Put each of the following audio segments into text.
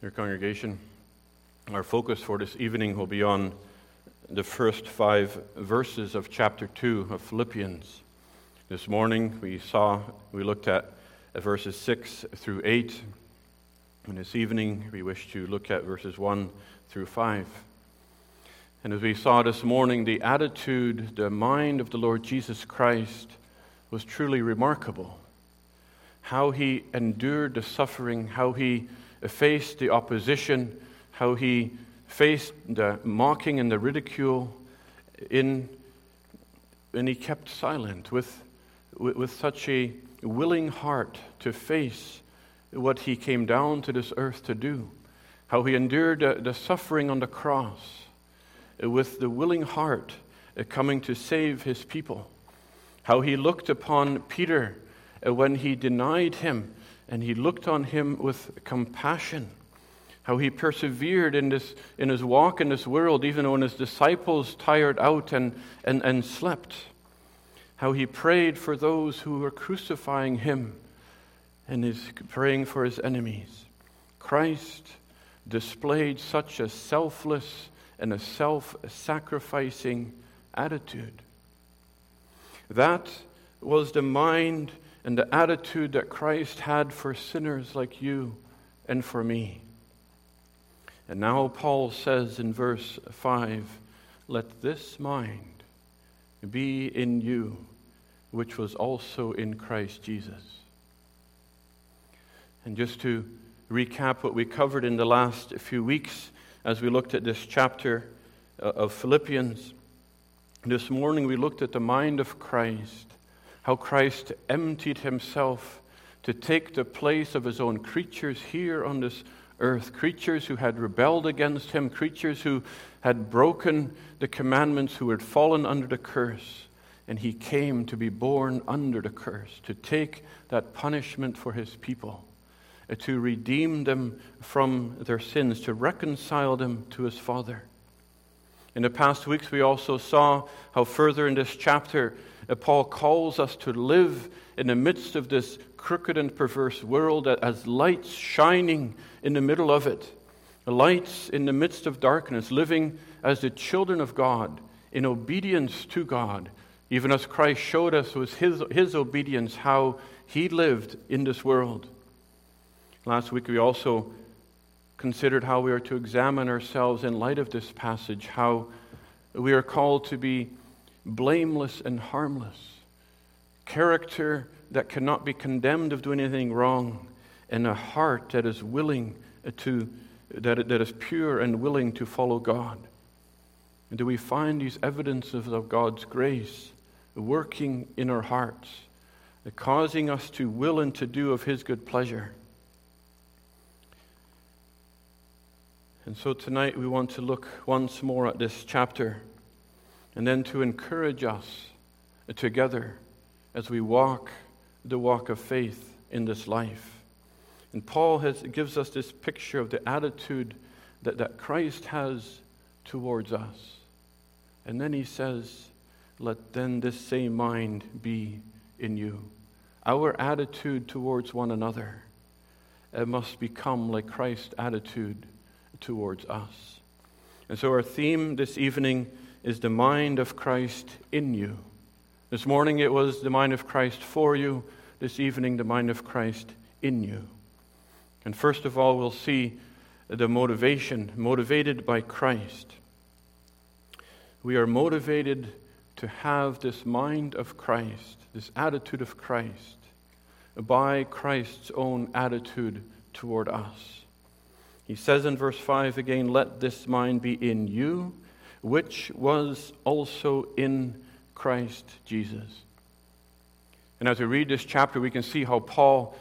Dear congregation, our focus for this evening will be on the first five verses of chapter 2 of Philippians. This morning we saw, we looked at verses 6 through 8. And this evening we wish to look at verses 1 through 5. And as we saw this morning, the attitude, the mind of the Lord Jesus Christ was truly remarkable. How he endured the suffering, how he faced the opposition, how he faced the mocking and the ridicule, in, and he kept silent with, with, with such a willing heart to face what he came down to this earth to do. How he endured the, the suffering on the cross with the willing heart uh, coming to save his people. How he looked upon Peter uh, when he denied him and he looked on him with compassion. How he persevered in, this, in his walk in this world, even when his disciples tired out and, and, and slept. How he prayed for those who were crucifying him and is praying for his enemies. Christ displayed such a selfless and a self sacrificing attitude. That was the mind and the attitude that Christ had for sinners like you and for me. And now Paul says in verse 5 Let this mind be in you, which was also in Christ Jesus. And just to recap what we covered in the last few weeks as we looked at this chapter uh, of Philippians, this morning we looked at the mind of Christ how Christ emptied himself to take the place of his own creatures here on this earth, creatures who had rebelled against him, creatures who had broken the commandments, who had fallen under the curse. And he came to be born under the curse, to take that punishment for his people, to redeem them from their sins, to reconcile them to his Father. In the past weeks, we also saw how further in this chapter, Paul calls us to live in the midst of this crooked and perverse world as lights shining in the middle of it, lights in the midst of darkness, living as the children of God in obedience to God, even as Christ showed us with his, his obedience how he lived in this world. Last week we also considered how we are to examine ourselves in light of this passage, how we are called to be blameless and harmless, character that cannot be condemned of doing anything wrong, and a heart that is willing to, that, that is pure and willing to follow God. And do we find these evidences of God's grace working in our hearts, causing us to will and to do of His good pleasure? And so tonight we want to look once more at this chapter and then to encourage us together as we walk the walk of faith in this life. And Paul has, gives us this picture of the attitude that, that Christ has towards us. And then he says, Let then this same mind be in you. Our attitude towards one another it must become like Christ's attitude towards us. And so, our theme this evening is the mind of Christ in you. This morning it was the mind of Christ for you. This evening, the mind of Christ in you. And first of all, we'll see the motivation, motivated by Christ. We are motivated to have this mind of Christ, this attitude of Christ, by Christ's own attitude toward us. He says in verse 5 again, Let this mind be in you which was also in Christ Jesus. And as we read this chapter, we can see how Paul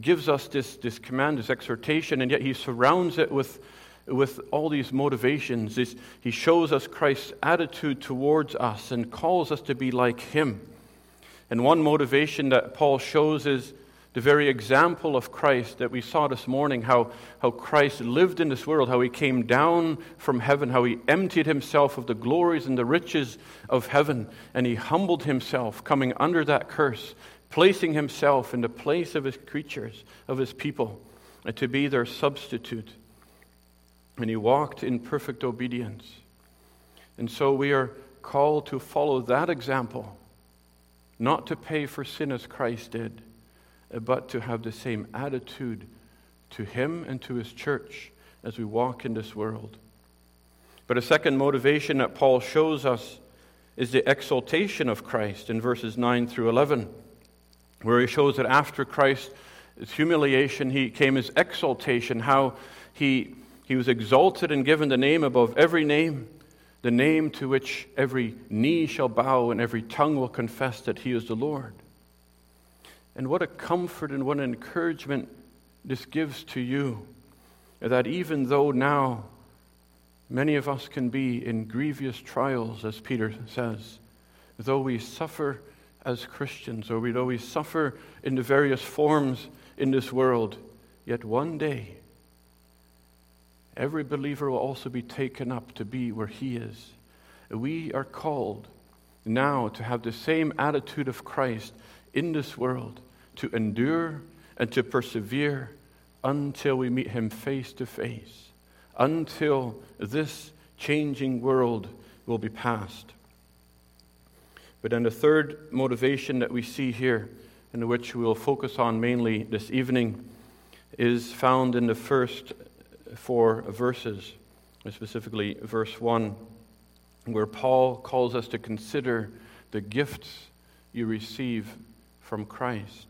gives us this, this command, this exhortation, and yet he surrounds it with, with all these motivations. He shows us Christ's attitude towards us and calls us to be like him. And one motivation that Paul shows is the very example of Christ that we saw this morning, how, how Christ lived in this world, how he came down from heaven, how he emptied himself of the glories and the riches of heaven, and he humbled himself, coming under that curse, placing himself in the place of his creatures, of his people, to be their substitute. and he walked in perfect obedience. And so we are called to follow that example, not to pay for sin as Christ did, but to have the same attitude to him and to his church as we walk in this world. But a second motivation that Paul shows us is the exaltation of Christ in verses 9 through 11, where he shows that after Christ's humiliation, he came his exaltation, how he, he was exalted and given the name above every name, the name to which every knee shall bow and every tongue will confess that he is the Lord. And what a comfort and what an encouragement this gives to you that even though now many of us can be in grievous trials, as Peter says, though we suffer as Christians, or we, though we suffer in the various forms in this world, yet one day every believer will also be taken up to be where he is. We are called now to have the same attitude of Christ in this world, to endure and to persevere until we meet him face to face, until this changing world will be passed. But then the third motivation that we see here, and which we will focus on mainly this evening, is found in the first four verses, specifically verse 1, where Paul calls us to consider the gifts you receive from Christ.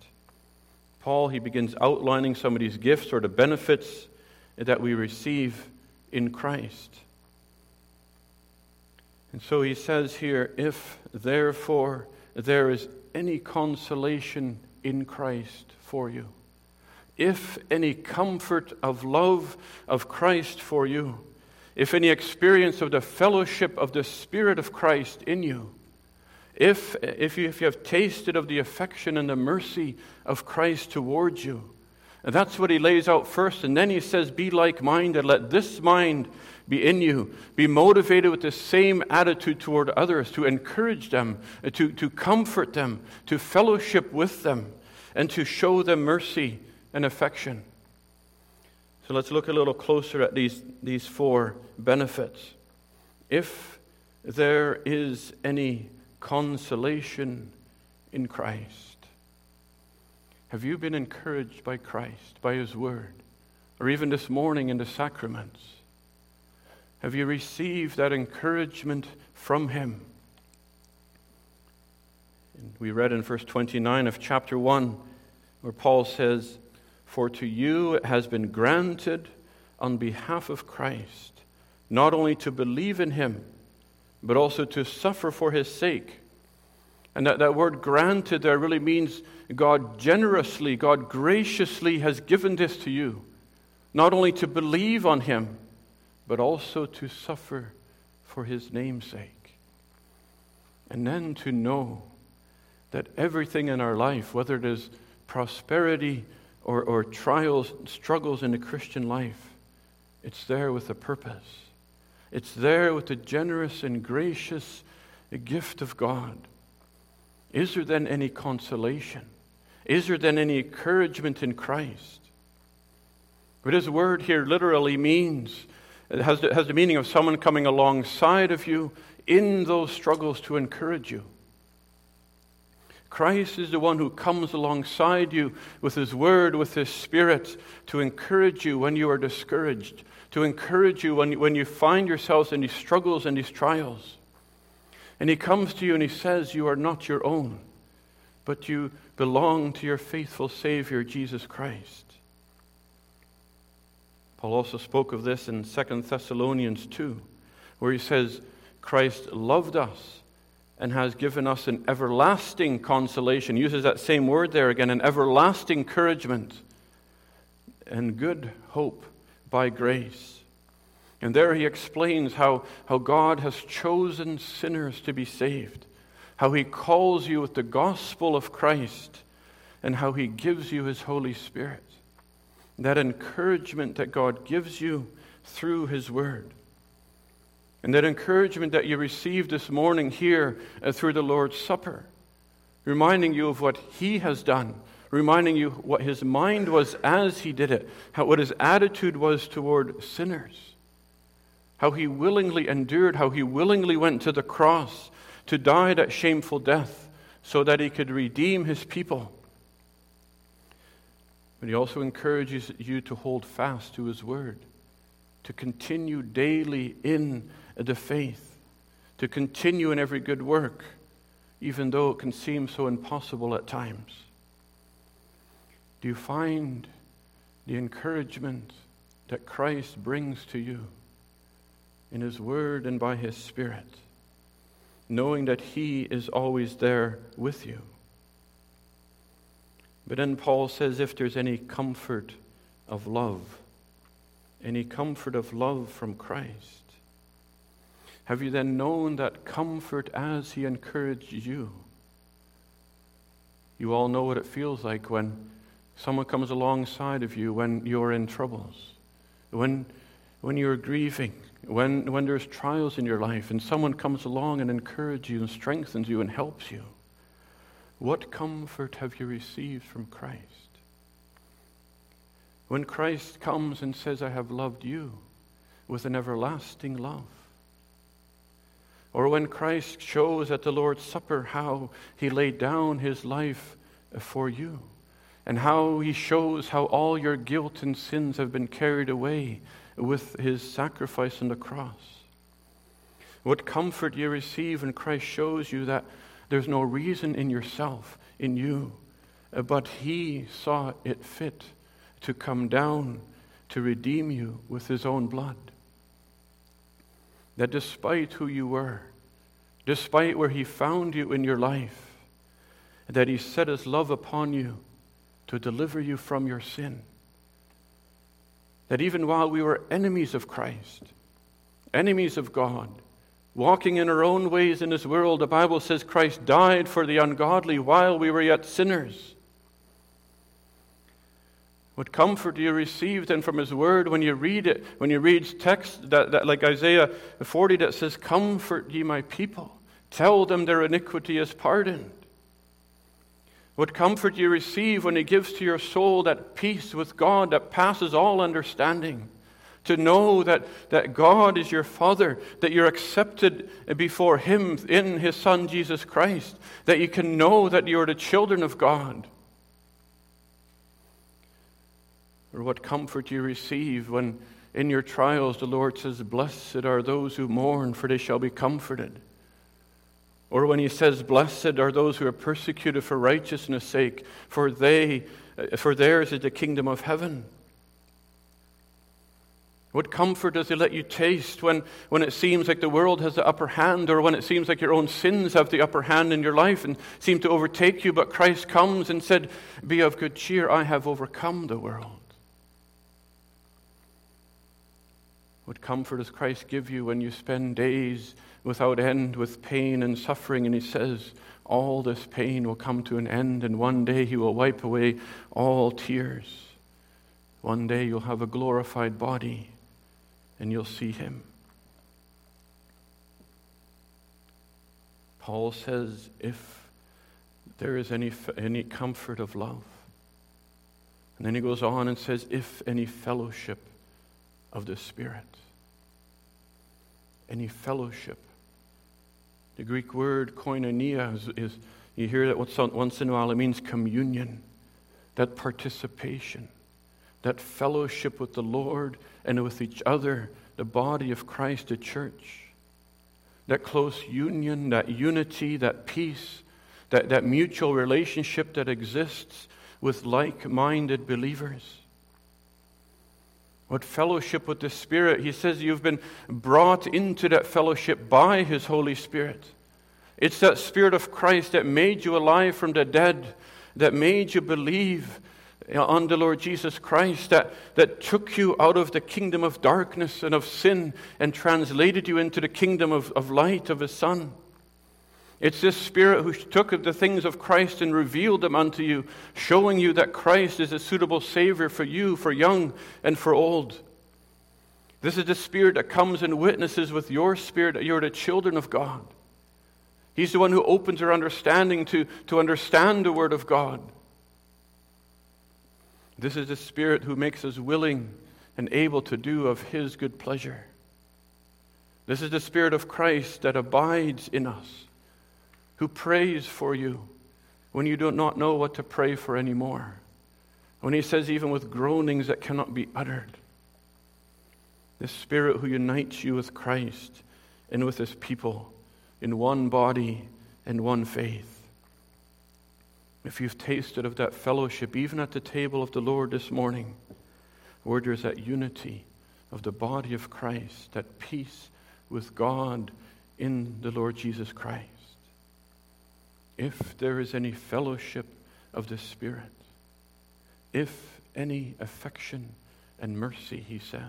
Paul, he begins outlining some of these gifts or the benefits that we receive in Christ. And so he says here, if therefore there is any consolation in Christ for you, if any comfort of love of Christ for you, if any experience of the fellowship of the Spirit of Christ in you, if, if, you, if you have tasted of the affection and the mercy of Christ towards you, and that's what he lays out first. And then he says, Be like minded. Let this mind be in you. Be motivated with the same attitude toward others, to encourage them, uh, to, to comfort them, to fellowship with them, and to show them mercy and affection. So let's look a little closer at these, these four benefits. If there is any consolation in Christ. Have you been encouraged by Christ, by His Word, or even this morning in the sacraments? Have you received that encouragement from Him? We read in verse 29 of chapter 1 where Paul says, For to you it has been granted on behalf of Christ not only to believe in Him, but also to suffer for his sake. And that, that word granted there really means God generously, God graciously has given this to you, not only to believe on him, but also to suffer for his namesake. And then to know that everything in our life, whether it is prosperity or, or trials, struggles in the Christian life, it's there with a purpose. It's there with the generous and gracious gift of God. Is there then any consolation? Is there then any encouragement in Christ? But his word here literally means, it has the, has the meaning of someone coming alongside of you in those struggles to encourage you. Christ is the one who comes alongside you with His Word, with His Spirit, to encourage you when you are discouraged, to encourage you when, when you find yourselves in these struggles and these trials. And He comes to you and He says, You are not your own, but you belong to your faithful Savior, Jesus Christ. Paul also spoke of this in 2 Thessalonians 2, where he says, Christ loved us and has given us an everlasting consolation. Uses that same word there again, an everlasting encouragement and good hope by grace. And there he explains how, how God has chosen sinners to be saved, how he calls you with the gospel of Christ, and how he gives you his Holy Spirit. That encouragement that God gives you through his word. And that encouragement that you received this morning here uh, through the Lord's Supper, reminding you of what He has done, reminding you what His mind was as He did it, how, what His attitude was toward sinners, how he willingly endured, how he willingly went to the cross to die that shameful death so that he could redeem his people. But he also encourages you to hold fast to his word, to continue daily in the faith, to continue in every good work, even though it can seem so impossible at times. Do you find the encouragement that Christ brings to you in his word and by his spirit? knowing that He is always there with you. But then Paul says if there's any comfort of love, any comfort of love from Christ, have you then known that comfort as He encouraged you? You all know what it feels like when someone comes alongside of you when you're in troubles, when, when you're grieving, when, when there's trials in your life and someone comes along and encourages you and strengthens you and helps you, what comfort have you received from Christ? When Christ comes and says, I have loved you with an everlasting love. Or when Christ shows at the Lord's Supper how he laid down his life for you, and how he shows how all your guilt and sins have been carried away with his sacrifice on the cross. What comfort you receive when Christ shows you that there's no reason in yourself, in you, but he saw it fit to come down to redeem you with his own blood. That despite who you were, despite where he found you in your life, that he set his love upon you to deliver you from your sin that even while we were enemies of Christ, enemies of God, walking in our own ways in this world, the Bible says Christ died for the ungodly while we were yet sinners. What comfort do you receive then from His Word when you read it, when you read text that, that, like Isaiah 40 that says, Comfort ye my people, tell them their iniquity is pardoned. What comfort you receive when He gives to your soul that peace with God that passes all understanding. To know that, that God is your Father, that you're accepted before Him in His Son Jesus Christ, that you can know that you're the children of God. Or what comfort you receive when in your trials the Lord says, Blessed are those who mourn, for they shall be comforted. Or when he says, Blessed are those who are persecuted for righteousness' sake, for, they, for theirs is the kingdom of heaven. What comfort does he let you taste when, when it seems like the world has the upper hand, or when it seems like your own sins have the upper hand in your life and seem to overtake you? But Christ comes and said, Be of good cheer, I have overcome the world. What comfort does Christ give you when you spend days without end with pain and suffering. And he says, All this pain will come to an end, and one day he will wipe away all tears. One day you'll have a glorified body, and you'll see him. Paul says, If there is any, any comfort of love, and then he goes on and says, If any fellowship of the Spirit, any fellowship the Greek word koinonia is, is you hear that once in a while, it means communion, that participation, that fellowship with the Lord and with each other, the body of Christ, the church. That close union, that unity, that peace, that, that mutual relationship that exists with like minded believers. What fellowship with the Spirit? He says you've been brought into that fellowship by His Holy Spirit. It's that Spirit of Christ that made you alive from the dead, that made you believe on the Lord Jesus Christ, that, that took you out of the kingdom of darkness and of sin and translated you into the kingdom of, of light of His Son. It's this Spirit who took the things of Christ and revealed them unto you, showing you that Christ is a suitable Savior for you, for young and for old. This is the Spirit that comes and witnesses with your spirit that you're the children of God. He's the one who opens our understanding to, to understand the Word of God. This is the Spirit who makes us willing and able to do of His good pleasure. This is the Spirit of Christ that abides in us, who prays for you when you do not know what to pray for anymore. When he says, even with groanings that cannot be uttered. The Spirit who unites you with Christ and with his people in one body and one faith. If you've tasted of that fellowship, even at the table of the Lord this morning, where there's that unity of the body of Christ, that peace with God in the Lord Jesus Christ. If there is any fellowship of the Spirit, if any affection and mercy, he says.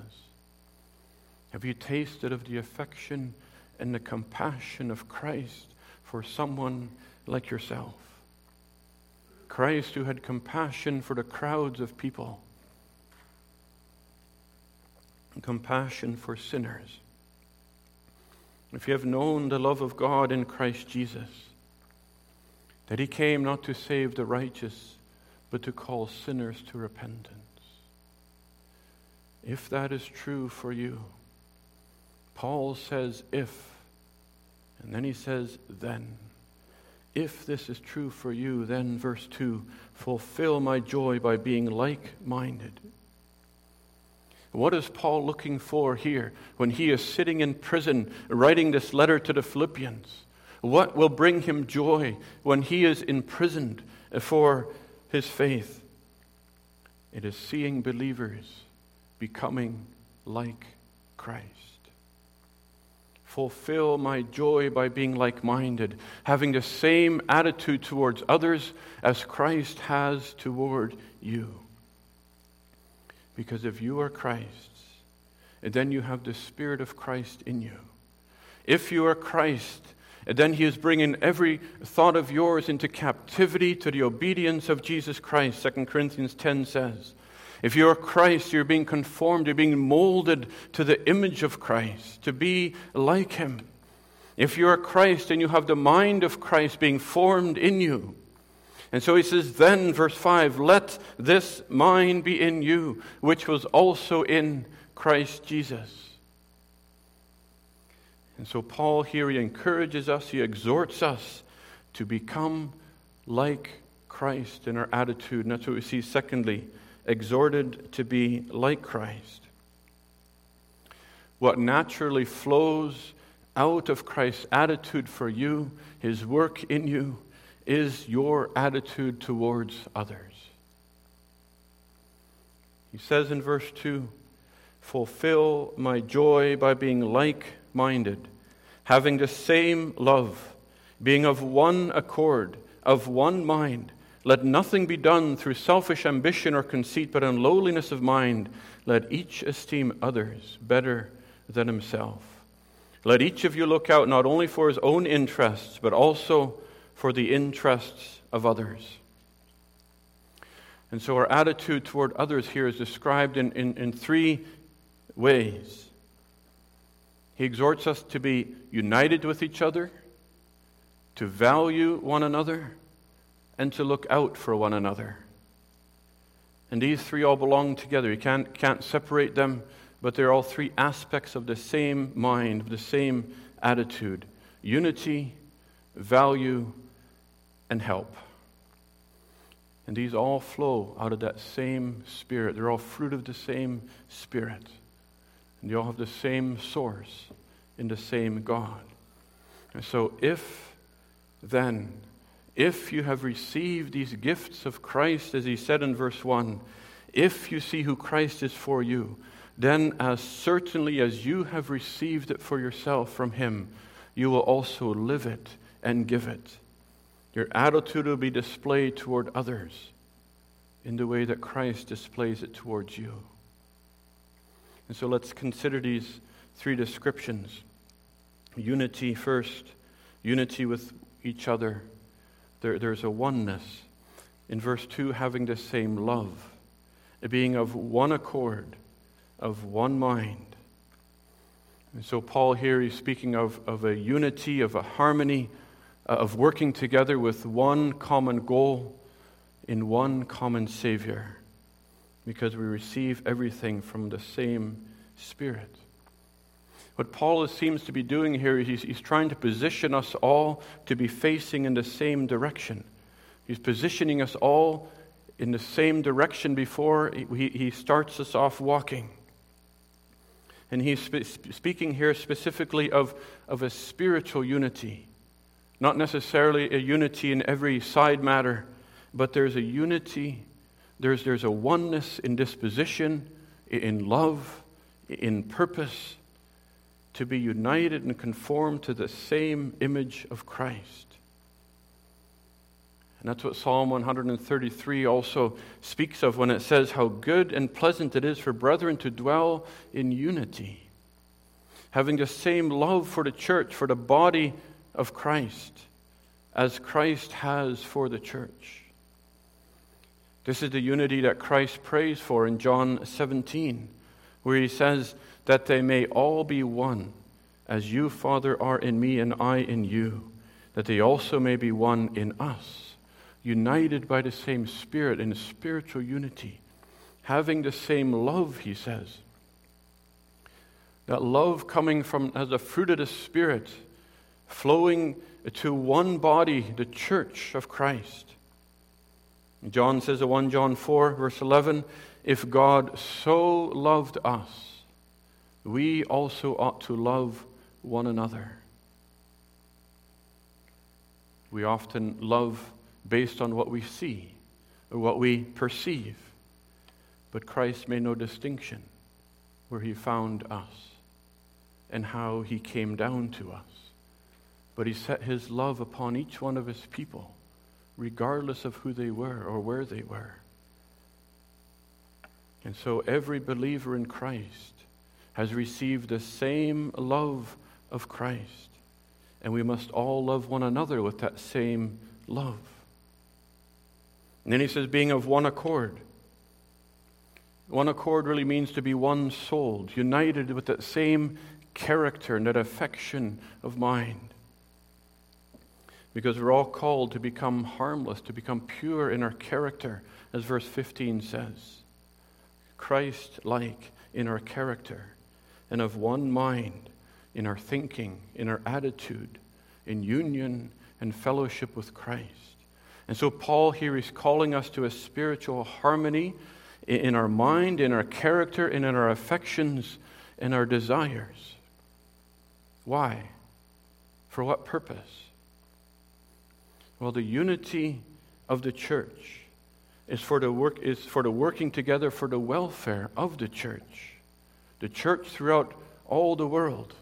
Have you tasted of the affection and the compassion of Christ for someone like yourself? Christ, who had compassion for the crowds of people, compassion for sinners. If you have known the love of God in Christ Jesus, that he came not to save the righteous, but to call sinners to repentance. If that is true for you, Paul says, if, and then he says, then. If this is true for you, then, verse 2, fulfill my joy by being like minded. What is Paul looking for here when he is sitting in prison writing this letter to the Philippians? What will bring him joy when he is imprisoned for his faith? It is seeing believers becoming like Christ. Fulfill my joy by being like minded, having the same attitude towards others as Christ has toward you. Because if you are Christ's, then you have the Spirit of Christ in you. If you are Christ, and then he is bringing every thought of yours into captivity to the obedience of Jesus Christ, 2 Corinthians 10 says. If you're Christ, you're being conformed, you're being molded to the image of Christ, to be like him. If you're Christ and you have the mind of Christ being formed in you. And so he says, then, verse 5, let this mind be in you, which was also in Christ Jesus. And so, Paul here, he encourages us, he exhorts us to become like Christ in our attitude. And that's what we see, secondly, exhorted to be like Christ. What naturally flows out of Christ's attitude for you, his work in you, is your attitude towards others. He says in verse 2 Fulfill my joy by being like minded, having the same love, being of one accord, of one mind. Let nothing be done through selfish ambition or conceit, but in lowliness of mind, let each esteem others better than himself. Let each of you look out not only for his own interests, but also for the interests of others. And so our attitude toward others here is described in, in, in three ways. He exhorts us to be united with each other, to value one another, and to look out for one another. And these three all belong together. You can't, can't separate them, but they're all three aspects of the same mind, of the same attitude unity, value, and help. And these all flow out of that same Spirit. They're all fruit of the same Spirit. And they all have the same source in the same God. And so, if then, if you have received these gifts of Christ, as he said in verse 1, if you see who Christ is for you, then as certainly as you have received it for yourself from him, you will also live it and give it. Your attitude will be displayed toward others in the way that Christ displays it towards you. And so let's consider these three descriptions unity first, unity with each other. There, there's a oneness. In verse 2, having the same love, being of one accord, of one mind. And so, Paul here is speaking of, of a unity, of a harmony, uh, of working together with one common goal in one common Savior because we receive everything from the same Spirit. What Paul seems to be doing here is he's, he's trying to position us all to be facing in the same direction. He's positioning us all in the same direction before he, he starts us off walking. And he's spe- speaking here specifically of, of a spiritual unity, not necessarily a unity in every side matter, but there's a unity, there's, there's a oneness in disposition, in love, in purpose, to be united and conformed to the same image of Christ. And that's what Psalm 133 also speaks of when it says how good and pleasant it is for brethren to dwell in unity, having the same love for the church, for the body of Christ, as Christ has for the church. This is the unity that Christ prays for in John 17, where he says that they may all be one, as you, Father, are in me and I in you, that they also may be one in us united by the same Spirit in spiritual unity, having the same love, he says. That love coming from as a fruit of the Spirit, flowing to one body, the church of Christ. John says in 1 John 4, verse 11, if God so loved us, we also ought to love one another. We often love based on what we see or what we perceive. But Christ made no distinction where he found us and how he came down to us. But he set his love upon each one of his people, regardless of who they were or where they were. And so every believer in Christ has received the same love of Christ. And we must all love one another with that same love. And then he says, being of one accord. One accord really means to be one souled, united with that same character and that affection of mind. Because we're all called to become harmless, to become pure in our character, as verse 15 says. Christ like in our character, and of one mind in our thinking, in our attitude, in union and fellowship with Christ. And so, Paul here is calling us to a spiritual harmony in our mind, in our character, and in our affections and our desires. Why? For what purpose? Well, the unity of the church is for the, work, is for the working together for the welfare of the church, the church throughout all the world.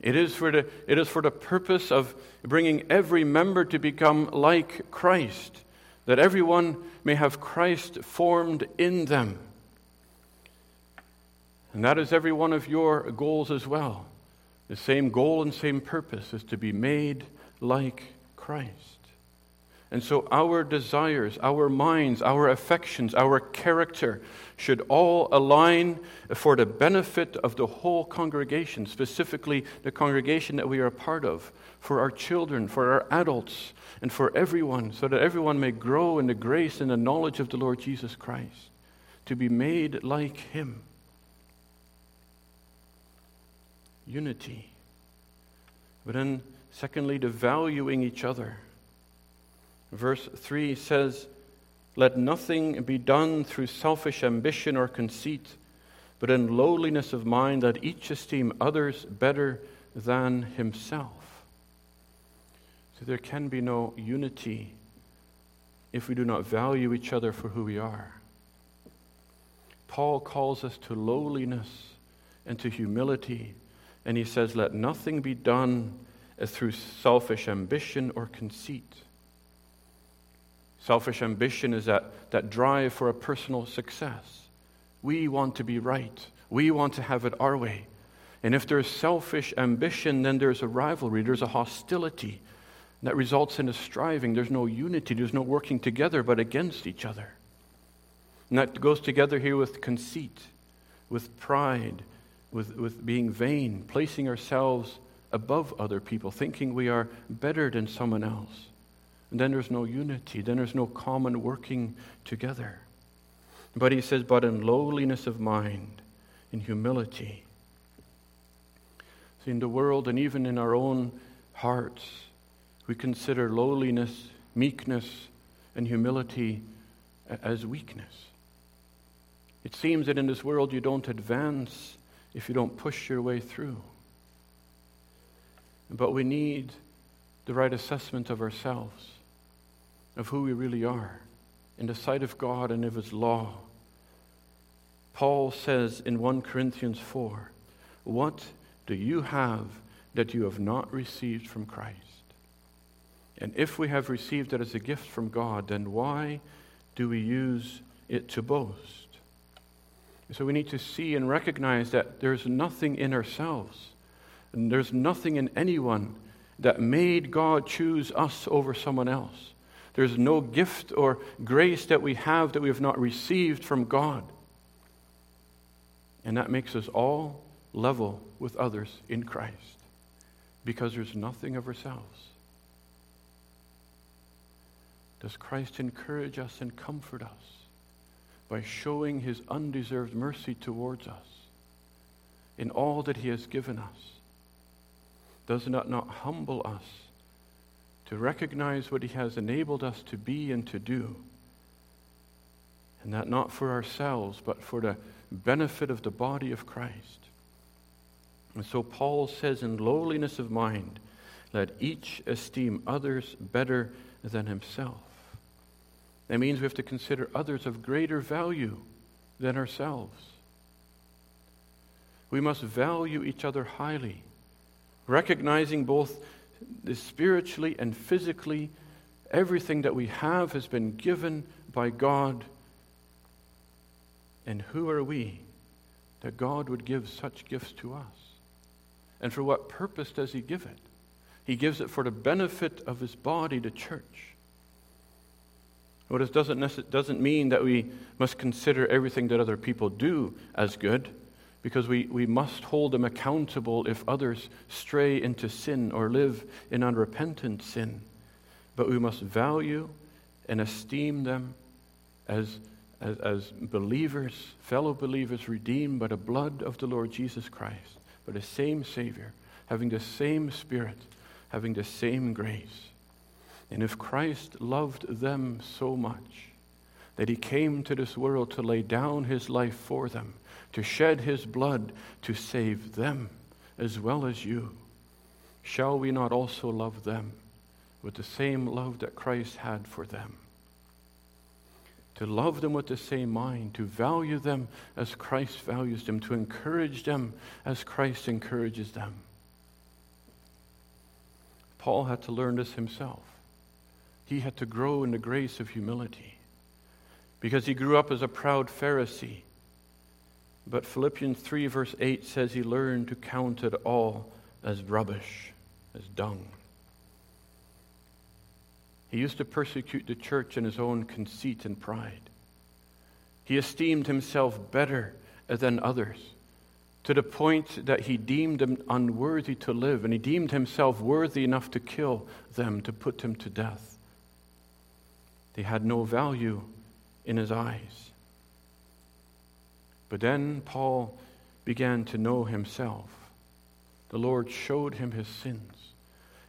It is, for the, it is for the purpose of bringing every member to become like Christ, that everyone may have Christ formed in them. And that is every one of your goals as well. The same goal and same purpose is to be made like Christ. And so our desires, our minds, our affections, our character should all align for the benefit of the whole congregation, specifically the congregation that we are a part of, for our children, for our adults, and for everyone, so that everyone may grow in the grace and the knowledge of the Lord Jesus Christ, to be made like Him. Unity. But then, secondly, the valuing each other. Verse 3 says, Let nothing be done through selfish ambition or conceit, but in lowliness of mind let each esteem others better than himself. So there can be no unity if we do not value each other for who we are. Paul calls us to lowliness and to humility, and he says, Let nothing be done through selfish ambition or conceit. Selfish ambition is that, that drive for a personal success. We want to be right. We want to have it our way. And if there's selfish ambition, then there's a rivalry, there's a hostility that results in a striving. There's no unity, there's no working together, but against each other. And that goes together here with conceit, with pride, with, with being vain, placing ourselves above other people, thinking we are better than someone else. And then there's no unity, then there's no common working together. But he says, but in lowliness of mind, in humility. See, in the world and even in our own hearts, we consider lowliness, meekness, and humility as weakness. It seems that in this world you don't advance if you don't push your way through. But we need the right assessment of ourselves, of who we really are, in the sight of God and of His law. Paul says in 1 Corinthians 4 What do you have that you have not received from Christ? And if we have received it as a gift from God, then why do we use it to boast? So we need to see and recognize that there's nothing in ourselves, and there's nothing in anyone that made God choose us over someone else. There's no gift or grace that we have that we have not received from God. And that makes us all level with others in Christ because there's nothing of ourselves. Does Christ encourage us and comfort us by showing his undeserved mercy towards us in all that he has given us? Does that not humble us to recognize what he has enabled us to be and to do? And that not for ourselves, but for the benefit of the body of Christ. And so Paul says, in lowliness of mind, let each esteem others better than himself. That means we have to consider others of greater value than ourselves. We must value each other highly, recognizing both spiritually and physically everything that we have has been given by God. And who are we that God would give such gifts to us? And for what purpose does He give it? He gives it for the benefit of His body, the church. Well, this doesn't, doesn't mean that we must consider everything that other people do as good, because we, we must hold them accountable if others stray into sin or live in unrepentant sin. But we must value and esteem them as, as, as believers, fellow believers redeemed by the blood of the Lord Jesus Christ, by the same Savior, having the same Spirit, having the same grace. And if Christ loved them so much that he came to this world to lay down his life for them, to shed his blood to save them as well as you, shall we not also love them with the same love that Christ had for them? To love them with the same mind, to value them as Christ values them, to encourage them as Christ encourages them. Paul had to learn this himself he had to grow in the grace of humility because he grew up as a proud Pharisee. But Philippians 3, verse 8 says he learned to count it all as rubbish, as dung. He used to persecute the church in his own conceit and pride. He esteemed himself better than others to the point that he deemed them unworthy to live, and he deemed himself worthy enough to kill them, to put them to death. They had no value in his eyes. But then Paul began to know himself. The Lord showed him his sins.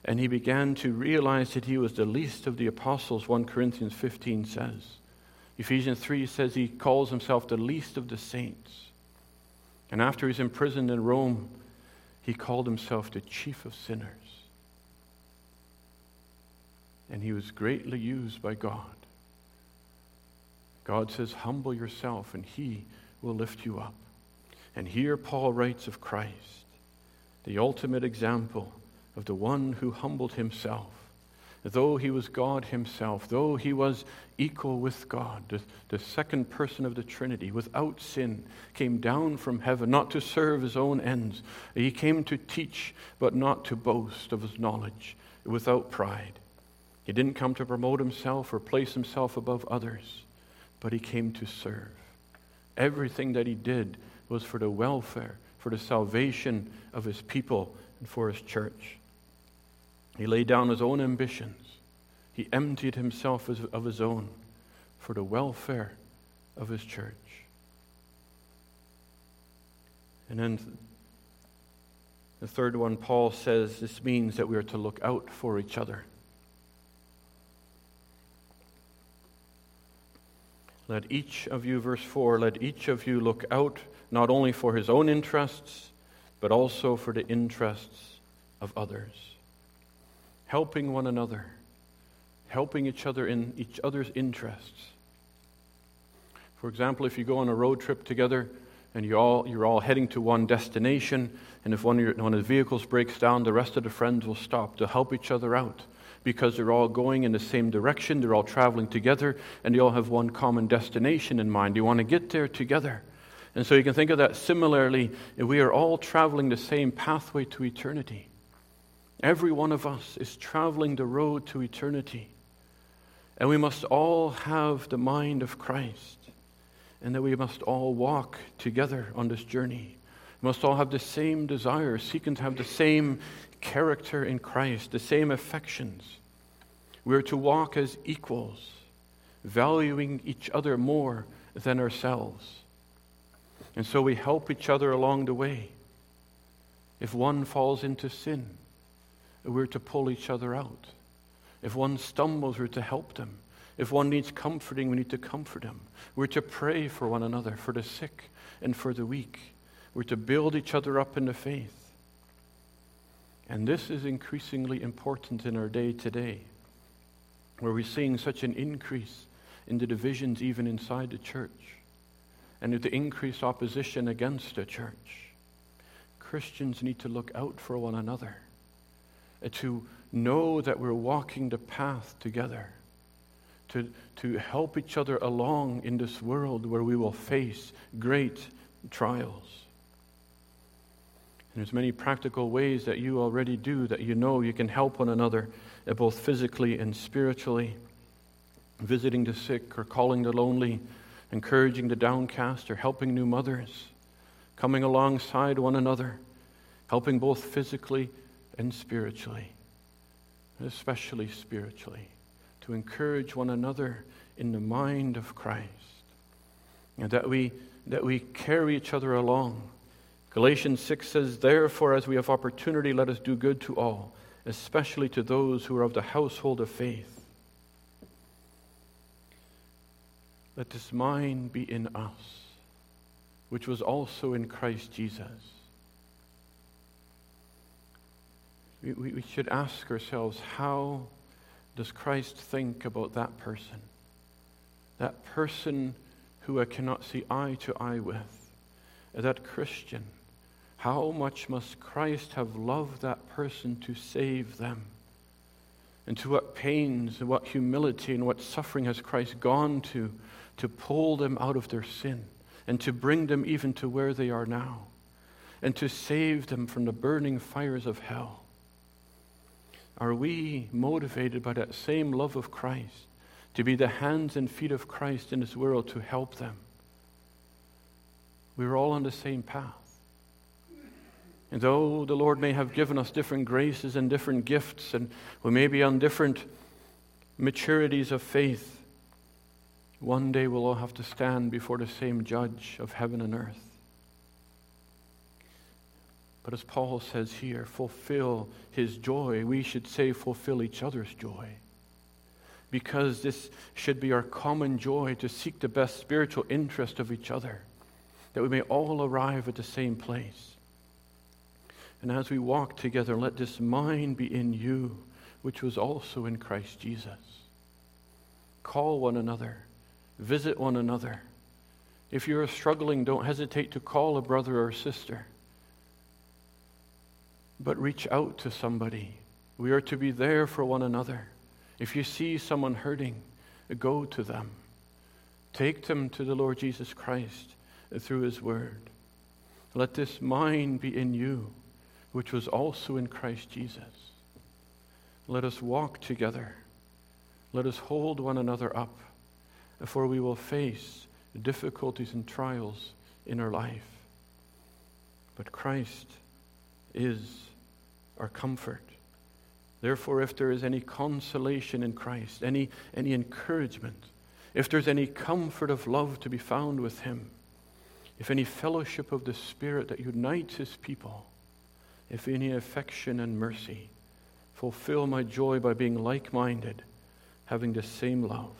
And he began to realize that he was the least of the apostles, 1 Corinthians 15 says. Ephesians 3 says he calls himself the least of the saints. And after he's imprisoned in Rome, he called himself the chief of sinners. And he was greatly used by God. God says, Humble yourself, and he will lift you up. And here Paul writes of Christ, the ultimate example of the one who humbled himself. Though he was God himself, though he was equal with God, the, the, second person of the Trinity, without sin, came down from heaven not to serve his own ends. He came to teach, but not to boast of his knowledge, without pride. He didn't come to promote himself or place himself above others but he came to serve. Everything that he did was for the welfare, for the salvation of his people, and for his church. He laid down his own ambitions. He emptied himself of his own for the welfare of his church. And then The third one, Paul says this means that we are to look out for each other. Let each of you, verse 4, let each of you look out not only for his own interests, but also for the interests of others. Helping one another, helping each other in each other's interests. For example, if you go on a road trip together and you all, you're all heading to one destination, and if one of, your, one of the vehicles breaks down, the rest of the friends will stop to help each other out because they're all going in the same direction, they're all traveling together, and they all have one common destination in mind. They want to get there together. And so you can think of that similarly. We are all traveling the same pathway to eternity. Every one of us is traveling the road to eternity. And we must all have the mind of Christ. And that we must all walk together on this journey. Must all have the same desires, seeking to have the same character in Christ, the same affections. We are to walk as equals, valuing each other more than ourselves. And so we help each other along the way. If one falls into sin, we're to pull each other out. If one stumbles, we're to help them. If one needs comforting, we need to comfort them. We're to pray for one another, for the sick and for the weak. We're to build each other up in the faith. And this is increasingly important in our day today, where we're seeing such an increase in the divisions even inside the church and the increased opposition against the church. Christians need to look out for one another, uh, to know that we're walking the path together, to, to help each other along in this world where we will face great trials. There's many practical ways that you already do that you know you can help one another, uh, both physically and spiritually. Visiting the sick or calling the lonely, encouraging the downcast or helping new mothers, coming alongside one another, helping both physically and spiritually, especially spiritually, to encourage one another in the mind of Christ. And that we, that we carry each other along Galatians 6 says, Therefore, as we have opportunity, let us do good to all, especially to those who are of the household of faith. Let this mind be in us, which was also in Christ Jesus. We, we, we should ask ourselves how does Christ think about that person? That person who I cannot see eye to eye with, that Christian how much must Christ have loved that person to save them? And to what pains and what humility and what suffering has Christ gone to to pull them out of their sin and to bring them even to where they are now and to save them from the burning fires of hell? Are we motivated by that same love of Christ to be the hands and feet of Christ in this world to help them? We're all on the same path. And though the Lord may have given us different graces and different gifts, and we may be on different maturities of faith, one day we'll all have to stand before the same judge of heaven and earth. But as Paul says here, fulfill his joy. We should say, fulfill each other's joy. Because this should be our common joy to seek the best spiritual interest of each other, that we may all arrive at the same place. And as we walk together, let this mind be in you, which was also in Christ Jesus. Call one another, visit one another. If you're struggling, don't hesitate to call a brother or sister. But reach out to somebody. We are to be there for one another. If you see someone hurting, go to them. Take them to the Lord Jesus Christ through His Word. Let this mind be in you which was also in Christ Jesus. Let us walk together. Let us hold one another up, for we will face difficulties and trials in our life. But Christ is our comfort. Therefore, if there is any consolation in Christ, any, any encouragement, if there's any comfort of love to be found with Him, if any fellowship of the Spirit that unites His people, if any affection and mercy. Fulfill my joy by being like minded, having the same love